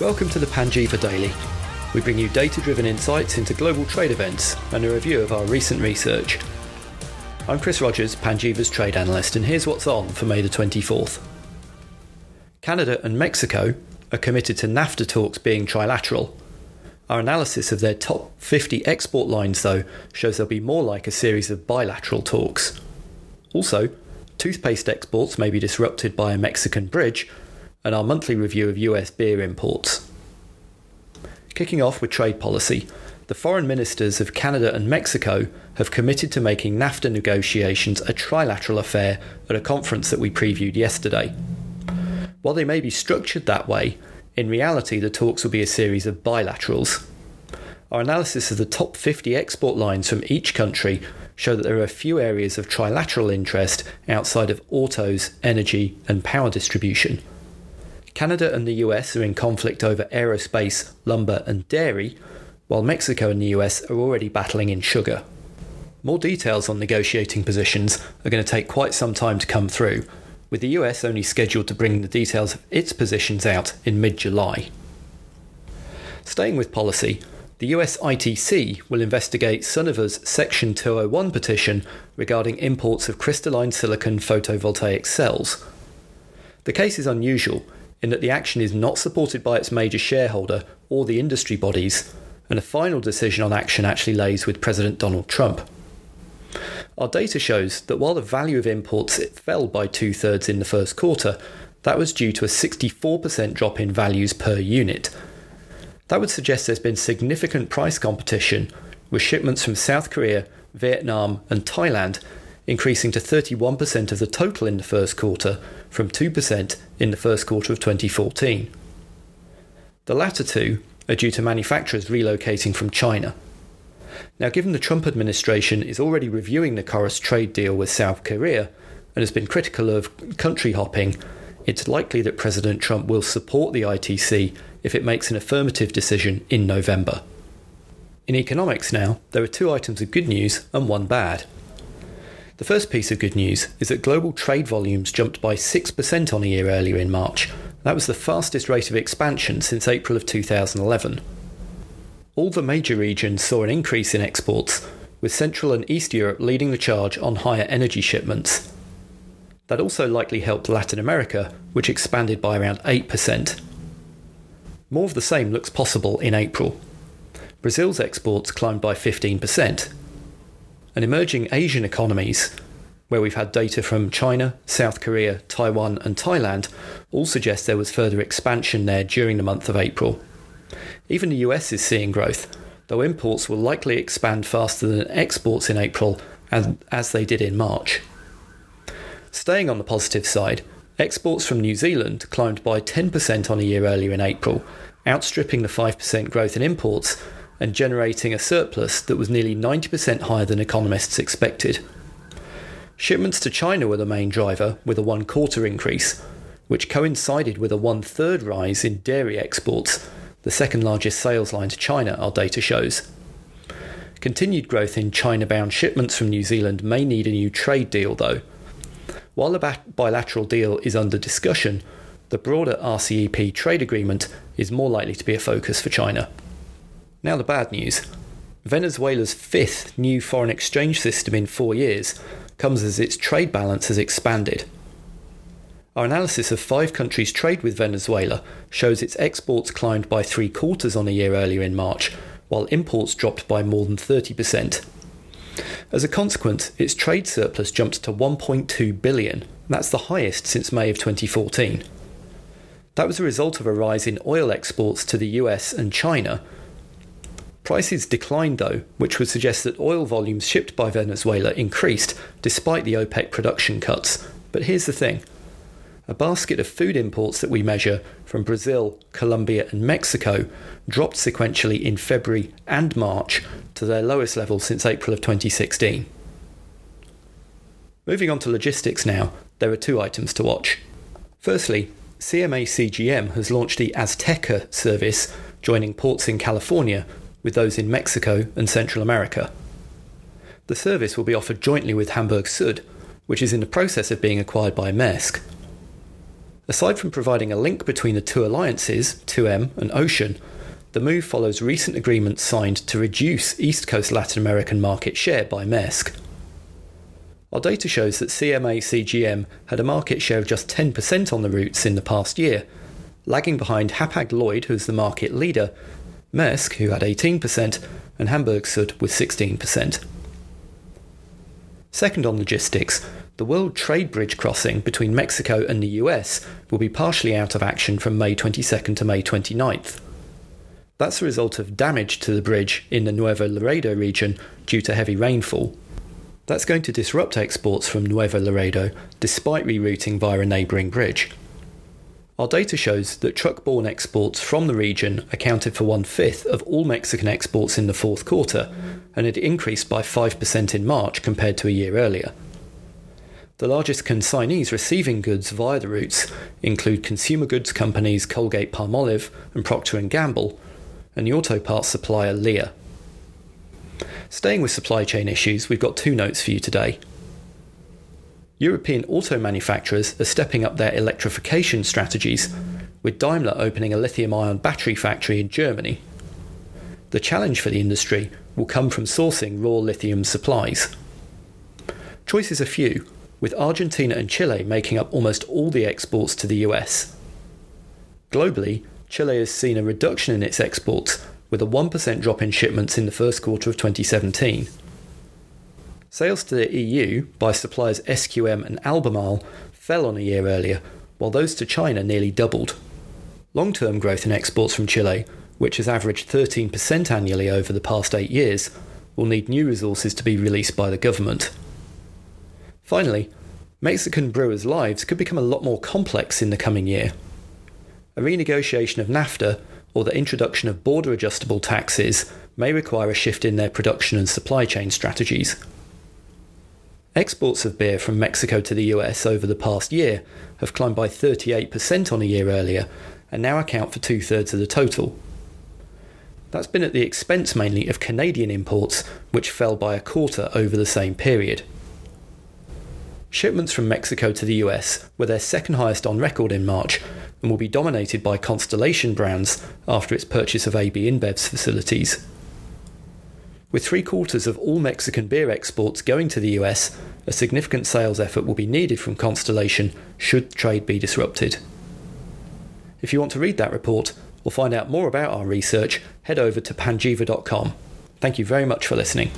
Welcome to the Panjiva Daily. We bring you data driven insights into global trade events and a review of our recent research. I'm Chris Rogers, Panjiva's trade analyst, and here's what's on for May the 24th. Canada and Mexico are committed to NAFTA talks being trilateral. Our analysis of their top 50 export lines, though, shows they'll be more like a series of bilateral talks. Also, toothpaste exports may be disrupted by a Mexican bridge, and our monthly review of US beer imports. Kicking off with trade policy, the foreign ministers of Canada and Mexico have committed to making NAFTA negotiations a trilateral affair at a conference that we previewed yesterday. While they may be structured that way, in reality the talks will be a series of bilaterals. Our analysis of the top 50 export lines from each country show that there are a few areas of trilateral interest outside of autos, energy, and power distribution. Canada and the US are in conflict over aerospace, lumber, and dairy, while Mexico and the US are already battling in sugar. More details on negotiating positions are going to take quite some time to come through, with the US only scheduled to bring the details of its positions out in mid July. Staying with policy, the US ITC will investigate Suniva's Section 201 petition regarding imports of crystalline silicon photovoltaic cells. The case is unusual in that the action is not supported by its major shareholder or the industry bodies, and a final decision on action actually lays with President Donald Trump. Our data shows that while the value of imports fell by two thirds in the first quarter, that was due to a 64% drop in values per unit. That would suggest there's been significant price competition, with shipments from South Korea, Vietnam, and Thailand increasing to 31% of the total in the first quarter from 2% in the first quarter of 2014. The latter two are due to manufacturers relocating from China. Now, given the Trump administration is already reviewing the KORUS trade deal with South Korea and has been critical of country hopping, it's likely that President Trump will support the ITC if it makes an affirmative decision in November. In economics now, there are two items of good news and one bad. The first piece of good news is that global trade volumes jumped by 6% on a year earlier in March. That was the fastest rate of expansion since April of 2011. All the major regions saw an increase in exports, with Central and East Europe leading the charge on higher energy shipments. That also likely helped Latin America, which expanded by around 8%. More of the same looks possible in April. Brazil's exports climbed by 15%, and emerging Asian economies, where we've had data from China, South Korea, Taiwan, and Thailand, all suggest there was further expansion there during the month of April. Even the US is seeing growth, though imports will likely expand faster than exports in April, as, as they did in March. Staying on the positive side, exports from New Zealand climbed by 10% on a year earlier in April, outstripping the 5% growth in imports and generating a surplus that was nearly 90% higher than economists expected. Shipments to China were the main driver, with a one quarter increase, which coincided with a one third rise in dairy exports, the second largest sales line to China, our data shows. Continued growth in China bound shipments from New Zealand may need a new trade deal, though. While the bilateral deal is under discussion, the broader RCEP trade agreement is more likely to be a focus for China. Now, the bad news Venezuela's fifth new foreign exchange system in four years comes as its trade balance has expanded. Our analysis of five countries' trade with Venezuela shows its exports climbed by three quarters on a year earlier in March, while imports dropped by more than 30%. As a consequence, its trade surplus jumped to 1.2 billion. That's the highest since May of 2014. That was a result of a rise in oil exports to the US and China, Prices declined though, which would suggest that oil volumes shipped by Venezuela increased despite the OPEC production cuts. But here's the thing a basket of food imports that we measure from Brazil, Colombia, and Mexico dropped sequentially in February and March to their lowest level since April of 2016. Moving on to logistics now, there are two items to watch. Firstly, CMA CGM has launched the Azteca service, joining ports in California with those in Mexico and Central America. The service will be offered jointly with Hamburg Süd, which is in the process of being acquired by Maersk. Aside from providing a link between the two alliances, 2M and Ocean, the move follows recent agreements signed to reduce East Coast Latin American market share by Maersk. Our data shows that CMA CGM had a market share of just 10% on the routes in the past year, lagging behind Hapag Lloyd, who's the market leader, Maersk, who had 18%, and Hamburg Süd with 16%. Second on logistics, the World Trade Bridge crossing between Mexico and the US will be partially out of action from May 22nd to May 29th. That's a result of damage to the bridge in the Nuevo Laredo region due to heavy rainfall. That's going to disrupt exports from Nuevo Laredo despite rerouting via a neighbouring bridge. Our data shows that truck borne exports from the region accounted for one fifth of all Mexican exports in the fourth quarter and had increased by 5% in March compared to a year earlier. The largest consignees receiving goods via the routes include consumer goods companies Colgate Palmolive and Procter & Gamble, and the auto parts supplier Lear. Staying with supply chain issues, we've got two notes for you today. European auto manufacturers are stepping up their electrification strategies, with Daimler opening a lithium ion battery factory in Germany. The challenge for the industry will come from sourcing raw lithium supplies. Choices are few, with Argentina and Chile making up almost all the exports to the US. Globally, Chile has seen a reduction in its exports, with a 1% drop in shipments in the first quarter of 2017. Sales to the EU by suppliers SQM and Albemarle fell on a year earlier, while those to China nearly doubled. Long term growth in exports from Chile, which has averaged 13% annually over the past eight years, will need new resources to be released by the government. Finally, Mexican brewers' lives could become a lot more complex in the coming year. A renegotiation of NAFTA or the introduction of border adjustable taxes may require a shift in their production and supply chain strategies. Exports of beer from Mexico to the US over the past year have climbed by 38% on a year earlier and now account for two thirds of the total. That's been at the expense mainly of Canadian imports, which fell by a quarter over the same period. Shipments from Mexico to the US were their second highest on record in March and will be dominated by Constellation brands after its purchase of AB InBev's facilities. With three quarters of all Mexican beer exports going to the US, a significant sales effort will be needed from Constellation should trade be disrupted. If you want to read that report or find out more about our research, head over to panjiva.com. Thank you very much for listening.